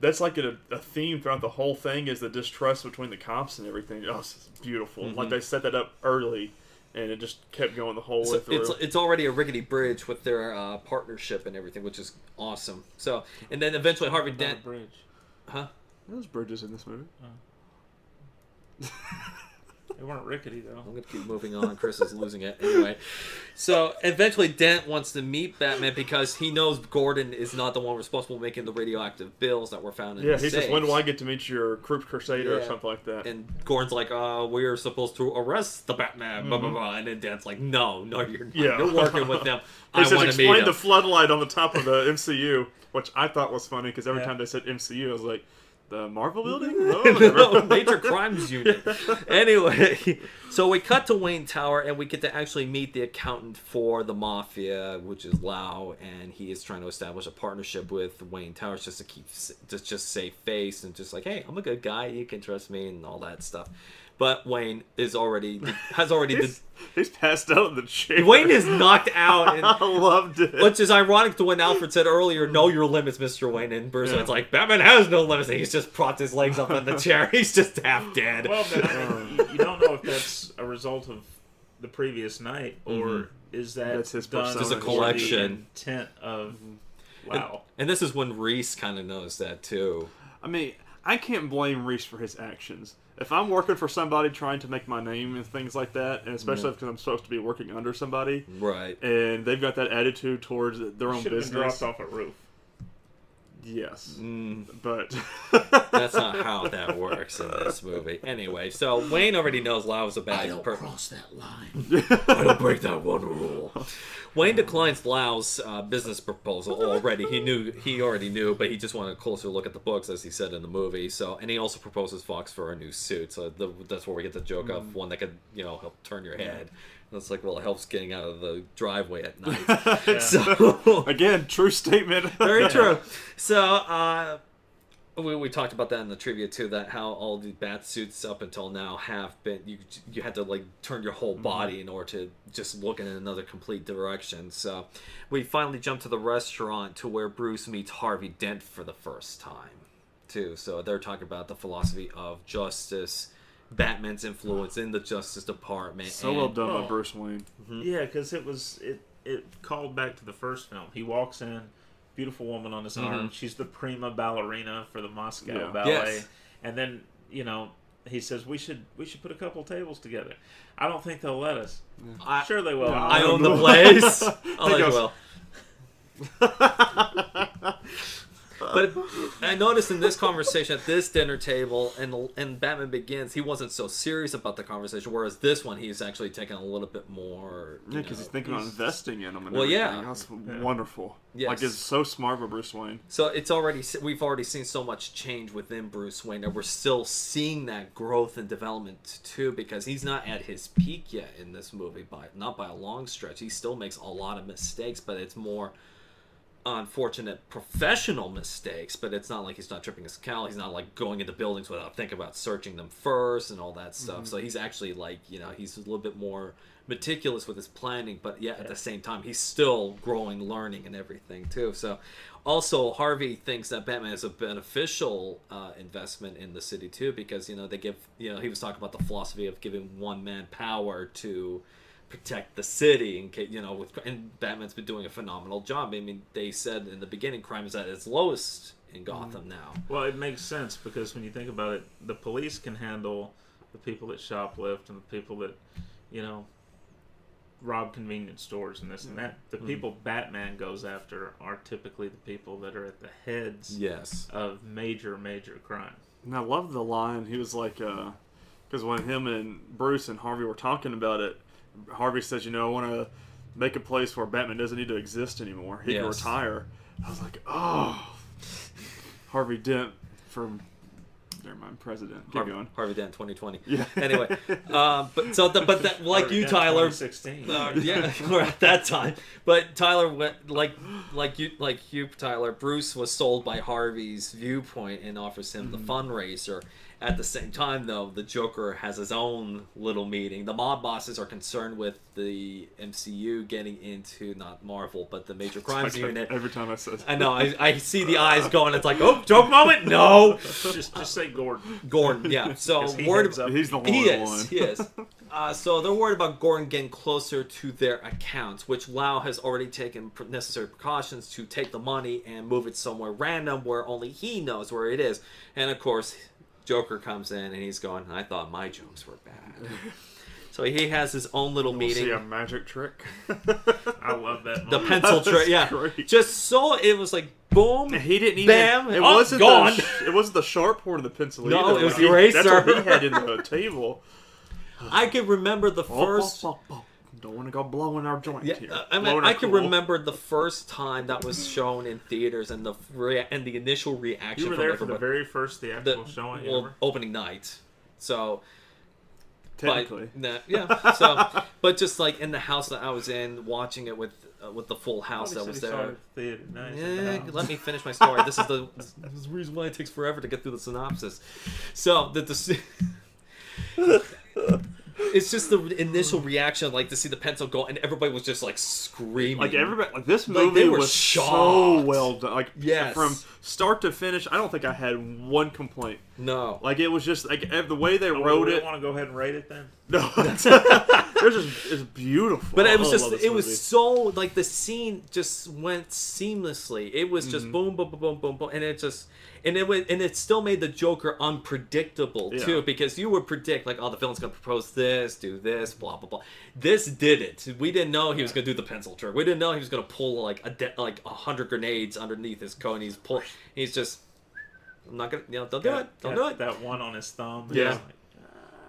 That's like a, a theme throughout the whole thing is the distrust between the cops and everything. Oh, it's beautiful. Like they set that up early, and it just kept going the whole So way through. it's it's already a rickety bridge with their uh, partnership and everything, which is awesome. So and then eventually Harvey Not Dent, bridge. huh? There's bridges in this movie. They weren't rickety though. I'm gonna keep moving on. Chris is losing it anyway. So eventually, Dent wants to meet Batman because he knows Gordon is not the one responsible for making the radioactive bills that were found in Yeah, he says, "When do I get to meet your Croup Crusader or something like that?" And Gordon's like, "Uh, we're supposed to arrest the Batman." Blah blah blah. And then Dent's like, "No, no, you're not. Mm-hmm. Yeah. You're working with them. he I says, "Explain him." the floodlight on the top of the MCU," which I thought was funny because every Yeah. time they said MCU, I was like, "The Marvel building." Oh, no, major crimes unit. Anyway, so we cut to Wayne Tower and we get to actually meet the accountant for the mafia, which is Lau, and he is trying to establish a partnership with Wayne Towers just to keep just just save face and just like, hey, I'm a good guy, you can trust me, and all that stuff. But Wayne is already has already. He's, he's passed out in the chair. Wayne is knocked out, and, I loved it. which is ironic to when Alfred said earlier, "Know your limits, Mister Wayne." And Bruce Yeah. Wayne's like, "Batman has no limits." And he's just propped his legs up in the chair. He's just half dead. Well, then you, you don't know if that's a result of the previous night or is that That's his done persona. Just a for the collection. intent of Mm-hmm. wow. And this is when Reese kind of knows that too. I mean, I can't blame Reese for his actions. If I'm working for somebody trying to make my name and things like that, and especially because I'm supposed to be working under somebody, Right. and they've got that attitude towards their own Should been business, dropped off a roof. Yes. Mm, But that's not how that works in this movie. Anyway, so Wayne already knows Lau is a bad person. cross that line. I don't break that one rule. Wayne declines Lau's uh, business proposal already. He knew he already knew, but he just wanted a closer look at the books, as he said in the movie. So, and he also proposes Fox for a new suit. So the, that's where we get the joke of one that could, you know, help turn your head. And it's like, well, it helps getting out of the driveway at night. so again, true statement. very true. So, uh, we, we talked about that in the trivia too. That how all the bat suits up until now have been you you had to like turn your whole body in order to just look in another complete direction. So, we finally jump to the restaurant to where Bruce meets Harvey Dent for the first time, too. So they're talking about the philosophy of justice. Batman's influence in the Justice Department. So well and- done by Oh. Bruce Wayne. Mm-hmm. Yeah, because it was it it called back to the first film. He walks in, beautiful woman on his mm-hmm. arm. She's the prima ballerina for the Moscow Yeah. ballet, Yes. and then you know he says we should we should put a couple tables together. I don't think they'll let us. I, Sure they will. Yeah, I don't own the place. I He like goes- well. But I noticed in this conversation at this dinner table, and and Batman Begins, he wasn't so serious about the conversation. Whereas this one, he's actually taking a little bit more. Yeah, because he's thinking about investing in him. And Well, yeah. everything. That's wonderful. Yes. Like it's so smart by Bruce Wayne. So it's already we've already seen so much change within Bruce Wayne, and we're still seeing that growth and development too. Because he's not at his peak yet in this movie, by not by a long stretch. He still makes a lot of mistakes, but it's more unfortunate professional mistakes. But it's not like he's not tripping his cow. He's not like going into buildings without thinking about searching them first and all that stuff. So he's actually like you know he's a little bit more meticulous with his planning, but yet at the same time he's still growing, learning, and everything too. So, also Harvey thinks that Batman is a beneficial uh, investment in the city too, because you know they give you know he was talking about the philosophy of giving one man power to protect the city and ca- you know with and Batman's been doing a phenomenal job. I mean, they said in the beginning crime is at its lowest in mm-hmm. Gotham now. Well, it makes sense because when you think about it, the police can handle the people that shoplift and the people that, you know, rob convenience stores and this and that. The mm-hmm. people Batman goes after are typically the people that are at the heads Yes. of major, major crime. And I love the line. He was like, uh, because when him and Bruce and Harvey were talking about it, Harvey says, you know, I want to make a place where Batman doesn't need to exist anymore. He can retire. I was like, oh. Harvey Dent from, never mind, President. Keep Harvey, going. Harvey Dent 2020. Yeah. Anyway, um, but so the, but that like you, Tyler, 2016. Uh, yeah, or at that time. But Tyler went like like you like you Tyler. Bruce was sold by Harvey's viewpoint and offers him the fundraiser. At the same time, though, the Joker has his own little meeting. The mob bosses are concerned with the MCU getting into not Marvel, but the Major Crimes Like, Unit. Every time I said I know. I, I see the eyes going. It's like, oh, joke moment. No, just, just say Gordon. Gordon. Yeah. So 'cause he worried about up- He's the one. he is. one. He is. Uh, so they're worried about Gordon getting closer to their accounts, which Lau has already taken necessary precautions to take the money and move it somewhere random where only he knows where it is. And of course, Joker comes in and he's going, "I thought my jokes were bad." so he has his own little We'll meeting. see a magic trick. I love that. the pencil trick, yeah. great. Just so it was like boom. He didn't even. Bam! It Oh, wasn't gone. The, it wasn't the sharp part of the pencil. No, either. it was Like, the he- eraser. That's what he had in the table. I could remember the Oh, first. Don't want to go blowing our joint Yeah, here. uh, I mean, Blowing I our can cool. remember the first time that was shown in theaters and the rea- and the initial reaction. You were from there for the very first the theatrical showing well, ever. opening night. So, Technically. but nah, yeah. So, but just like in the house that I was in, watching it with uh, with the full house that was said he saw there. it at the theater. Nice. Yeah, let me finish my story. This is the this is the reason why it takes forever to get through the synopsis. So the, the it's just the initial reaction, like to see the pencil go, and everybody was just like screaming. Like everybody, like this Like, movie they were was so well done. Like Yes. from start to finish, I don't think I had one complaint. no, Like it was just like the way they Oh, wrote we it. want to go ahead and rate it then. No, it's just it's beautiful. But it was just it was so like the scene just went seamlessly. It was just mm-hmm. boom boom boom boom boom boom and it just and it went and it still made the Joker unpredictable Yeah. too because you would predict like oh the villain's gonna propose this, do this, blah blah blah. This did it. We didn't know he was gonna do the pencil trick. We didn't know he was gonna pull like a de- like a hundred grenades underneath his coat. And he's pull. He's just I'm not gonna you know don't do it don't got do it. That one on his thumb. Yeah.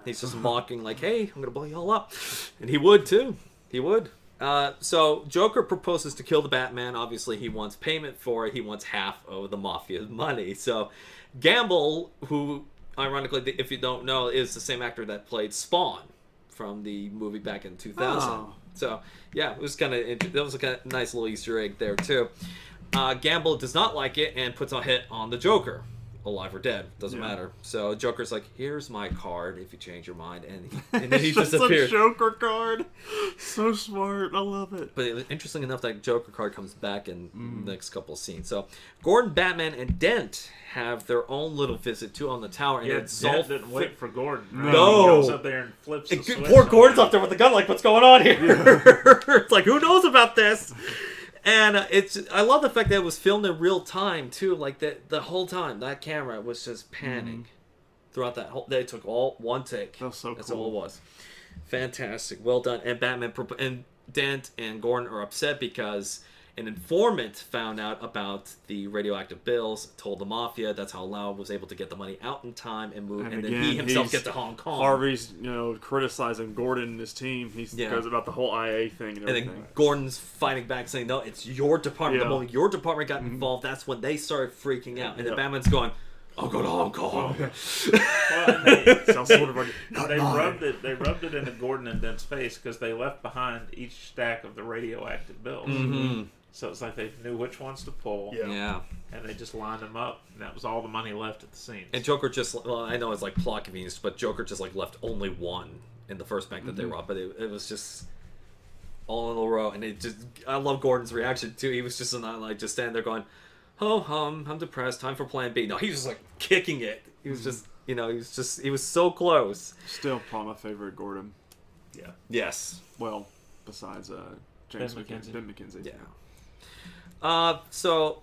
He's just mocking, like, "Hey, I'm gonna blow you all up," and he would too. He would. Uh, so Joker proposes to kill the Batman. Obviously, he wants payment for it. He wants half of the mafia's money. So Gambol, who ironically, if you don't know, is the same actor that played Spawn from the movie back in 2000. Oh. So yeah, it was kind of that was a kind of nice little Easter egg there too. Uh, Gambol does not like it and puts a hit on the Joker, alive or dead, doesn't Yeah. matter. So Joker's like, "Here's my card if you change your mind," and, he, and then he It's just disappears. a Joker card. So smart. I love it. But interesting enough that Joker card comes back in Mm. the next couple of scenes. So Gordon, Batman, and Dent have their own little visit too on the tower, and yeah, it's Dent all didn't wait for Gordon. right? No. He goes up there and flips the And switch poor Gordon's up there with the gun, like, what's going on here? it's like, who knows about this? And uh, it's, I love the fact that it was filmed in real time too. Like that, the whole time that camera was just panning throughout that whole. They took all one take. That was so That's cool. all it was. Fantastic, well done. And Batman and Dent and Gordon are upset because an informant found out about the radioactive bills, told the mafia. That's how Lau was able to get the money out in time and move, and, And then he himself he's- get to Hong Kong. Harvey's, you know, criticizing Gordon and his team. He Yeah. goes about the whole IA thing and And then Gordon's fighting back, saying, "No, it's your department." The moment your department got involved, that's when they started freaking out. And then Batman's going, "I'll go to Hong Kong." Well, they, Sounds sort of like, they mine. rubbed it. They rubbed it into Gordon and Dent's face because they left behind each stack of the radioactive bills. Mhm. So it's like they knew which ones to pull, Yeah. Yeah. and they just lined them up, and that was all the money left at the scene. And Joker just, well, I know it's like plot convenience, but Joker just like left only one in the first bank that Mm-hmm. they robbed. But it, it was just all in a row, and it just, I love Gordon's reaction too. He was just not like just standing there going, "Oh, hum, I'm depressed. Time for Plan B." No, he was just like kicking it. He Mm-hmm. was just, you know, he was just, he was so close. Still probably my favorite Gordon. yeah, Yes. Well, besides uh, James Ben McKenzie. McKenzie. Ben McKenzie. Yeah. Uh, so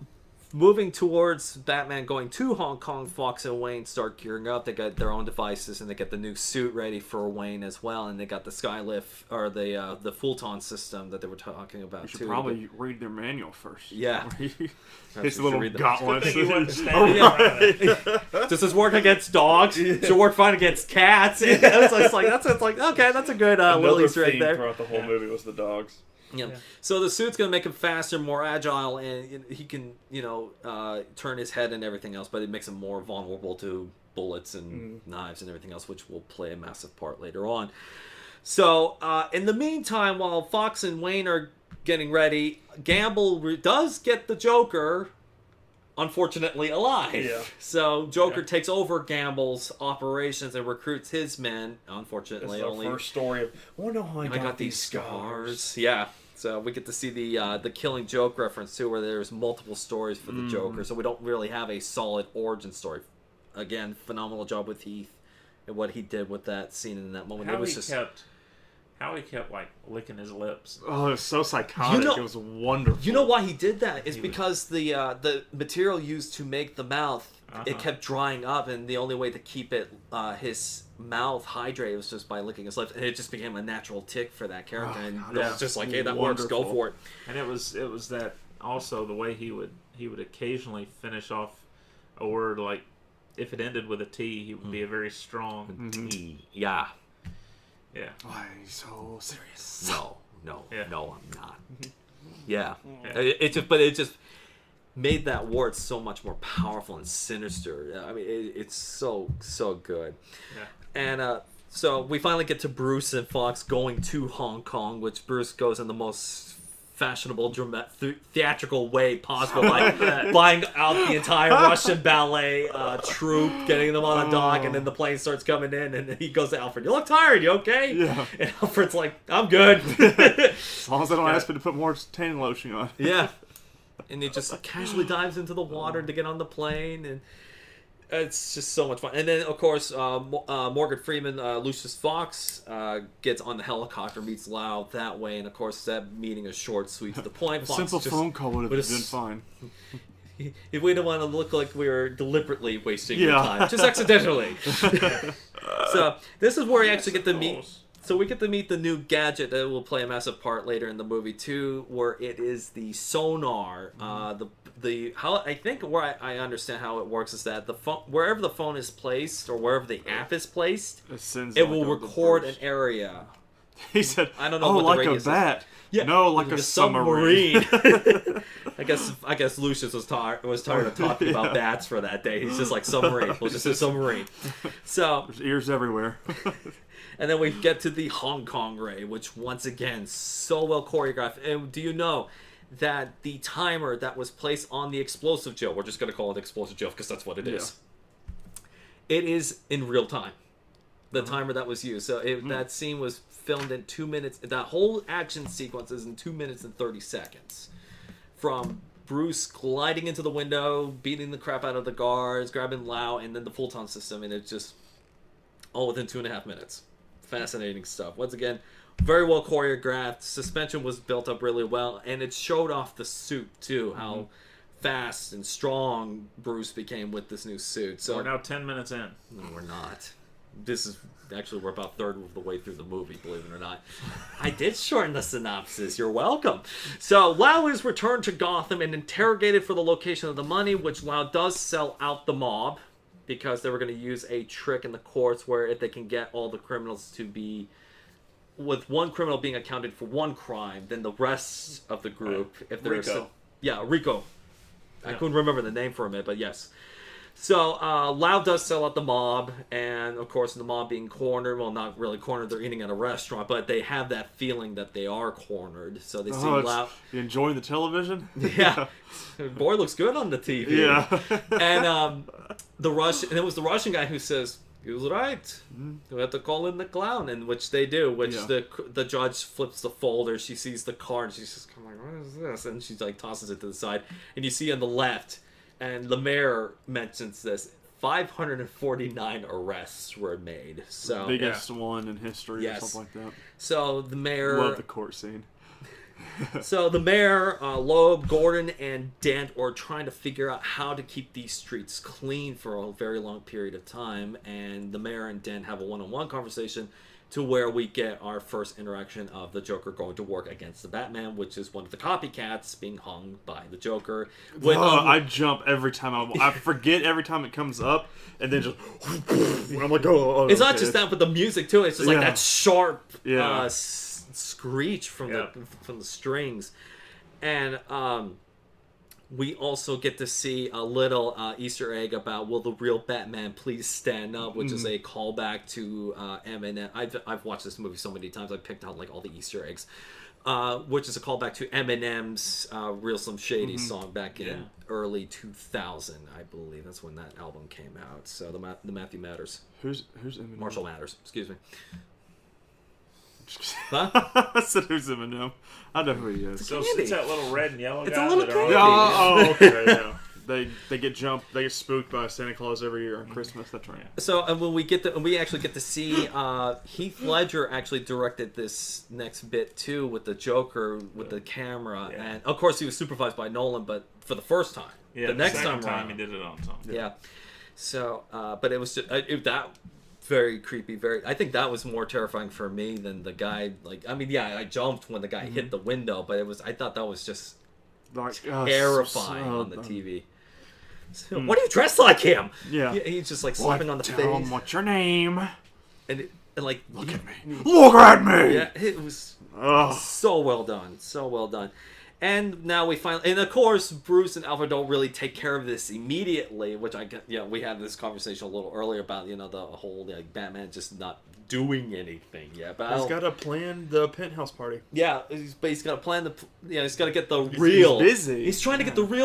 moving towards Batman going to Hong Kong, Fox and Wayne start gearing up. They got their own devices and they get the new suit ready for Wayne as well, and they got the Skylift or the uh, the Fulton system that they were talking about You should too. probably read their manual first. Yeah. Where he- Perhaps His little should read them. gauntlets. He wasn't Oh, standing in front of it. Does this work against dogs? Should work fine against cats? it's, it's like that's it's like okay, that's a good uh, little Another Easter egg theme there. throughout the whole Yeah. movie was the dogs. Yeah. Yeah. So the suit's gonna make him faster, more agile, and he can, you know, uh, turn his head and everything else. But it makes him more vulnerable to bullets and knives and everything else, which will play a massive part later on. So uh, in the meantime, while Fox and Wayne are getting ready, Gambol re- does get the Joker. Unfortunately, alive. Yeah. So Joker Yeah. takes over Gambol's operations and recruits his men. This Unfortunately, only first story of. I wonder how I I got, these scars. Yeah. So we get to see the uh, the Killing Joke reference too, where there's multiple stories for the Mm. Joker. So we don't really have a solid origin story. Again, phenomenal job with Heath and what he did with that scene in that moment. How it was he just kept, how he kept like licking his lips. Oh, it was so psychotic. You know- it was wonderful. you know why he did that? It's He was- because the uh, the material used to make the mouth it Uh-huh. kept drying up, and the only way to keep it uh, his mouth hydrated was just by licking his lips, and it just became a natural tick for that character. Oh, and God, it yeah. was just like, hey, that works. Go for it. And it was it was that also the way he would he would occasionally finish off a word like if it ended with a T, he would be a very strong. Mhm. Yeah. Yeah. Why are you so serious? No, no, Yeah. no, I'm not. Yeah, Yeah. It, it just, but it just made that word so much more powerful and sinister. I mean, it, it's so so good. Yeah. And uh, so we finally get to Bruce and Fox going to Hong Kong, which Bruce goes in the most fashionable, dramatic, th- theatrical way possible, like buying out the entire Russian ballet uh, troupe, getting them on a dock, and then the plane starts coming in, and he goes to Alfred, "You look tired. You okay?" Yeah. And Alfred's like, "I'm good." As long as I don't ask me to put more tanning lotion on. Yeah. And he just casually dives into the water to get on the plane, and it's just so much fun. And then, of course, uh, uh, Morgan Freeman, uh, Lucius Fox, uh, gets on the helicopter, meets Lau that way, and of course, that meeting is short, sweet to the point. A Fox simple just- phone call would have been fine. If we don't want to look like we were deliberately wasting your time, just accidentally. so this is where we actually get to meet. So we get to meet the new gadget that will play a massive part later in the movie too, where it is the sonar. Uh, the the how I think where I, I understand how it works is that the phone wherever the phone is placed or wherever the app is placed, It, it will record an area. He said, I don't know Oh, what the like a radius is." bat. Yeah, No, like, a, submarine. submarine. I guess I guess Lucius was tired was tired of talking about bats for that day. He's just like submarine. We'll just say submarine. So There's ears everywhere. And then we get to the Hong Kong Ray, which once again so well choreographed. And do you know that the timer that was placed on the explosive Joe, we're just gonna call it explosive Joe because that's what it is. It is in real time. The uh-huh. timer that was used. So it, hmm. that scene was filmed in two minutes. That whole action sequence is in two minutes and thirty seconds. From Bruce gliding into the window, beating the crap out of the guards, grabbing Lau, and then the Fulton system, and it's just all within two and a half minutes. Fascinating stuff. Once again, very well choreographed. Suspension was built up really well, and it showed off the suit too. How mm-hmm. fast and strong Bruce became with this new suit. So We're now ten minutes in. no, we're not. This is actually we're about third of the way through the movie, believe it or not. I did shorten the synopsis. You're welcome. So Lau is returned to Gotham and interrogated for the location of the money, which Lau does sell out the mob because they were going to use a trick in the courts where if they can get all the criminals to be with one criminal being accounted for one crime, then the rest of the group, if they're RICO. yeah, RICO. I Yeah. couldn't remember the name for a minute, but yes. So uh, Lau does sell out the mob, and of course, the mob being cornered. Well, not really cornered. They're eating at a restaurant, but they have that feeling that they are cornered. So they see Oh, it's- Lau. you enjoying the television? Yeah, boy looks good on the TV. yeah. and um, the Russian, and it was the Russian guy who says he was right. We have to call in the clown, and which they do. Which Yeah. the the judge flips the folder. She sees the card. She's just kind of like, "What is this?" And she like tosses it to the side. And you see on the left, and the mayor mentions this: 549 arrests were made. So Biggest one in history Yes. or something like that. so the mayor Love the court scene. So the mayor, uh, Loeb, Gordon, and Dent are trying to figure out how to keep these streets clean for a very long period of time. And the mayor and Dent have a one-on-one conversation to where we get our first interaction of the Joker going to work against the Batman, which is one of the copycats being hung by the Joker. Oh, um, I jump every time I, I forget every time it comes up, and then just I'm like, oh, oh it's not just that, but the music too. It's just like Yeah. that sharp Yeah. uh, s- screech from Yeah. the from the strings, and um, we also get to see a little uh, Easter egg about will the real Batman please stand up, which is Mm-hmm. a callback to uh, Eminem. I've I've watched this movie so many times. I picked out like all the Easter eggs. Uh, which is a callback to Eminem's uh, "Real Slim Shady" Mm-hmm. song back in Yeah. early 2000, I believe. That's when that album came out. So the Ma- the Matthew Mathers. Who's who's Eminem? Marshall Mathers. Excuse me. Huh? Huh? I said who's Eminem. I know who he is. So Candy. it's that little red and yellow It's guy. a little that are on candy. the- Oh, okay. yeah. They they get jumped. They get spooked by Santa Claus every year on Christmas. That's right. So and when we get to, and we actually get to see uh, Heath Ledger actually directed this next bit too with the Joker with the camera, Yeah. and of course he was supervised by Nolan, but for the first time. Yeah, the next second time, time around. he did it on time. Yeah. So, uh, but it was just uh, it, that very creepy. Very, I think that was more terrifying for me than the guy. Like, I mean, yeah, I jumped when the guy hit the window, but it was I thought that was just Like uh, terrifying so- on the TV. So, What do you dress like him? Yeah. He- he's just like slapping on the Tell face, him what's your name. and, it, and like Look at me. Look at me. Yeah, it was Ugh. so well done, so well done. And now we finally, and of course, Bruce and Alfred don't really take care of this immediately, which I. You know, we had this conversation a little earlier about you know the whole like Batman just not doing anything yet. But He's got to plan the penthouse party. yeah, he's, but he's got to plan the, you know, he's got to get the he's real. busy. He's trying to get the real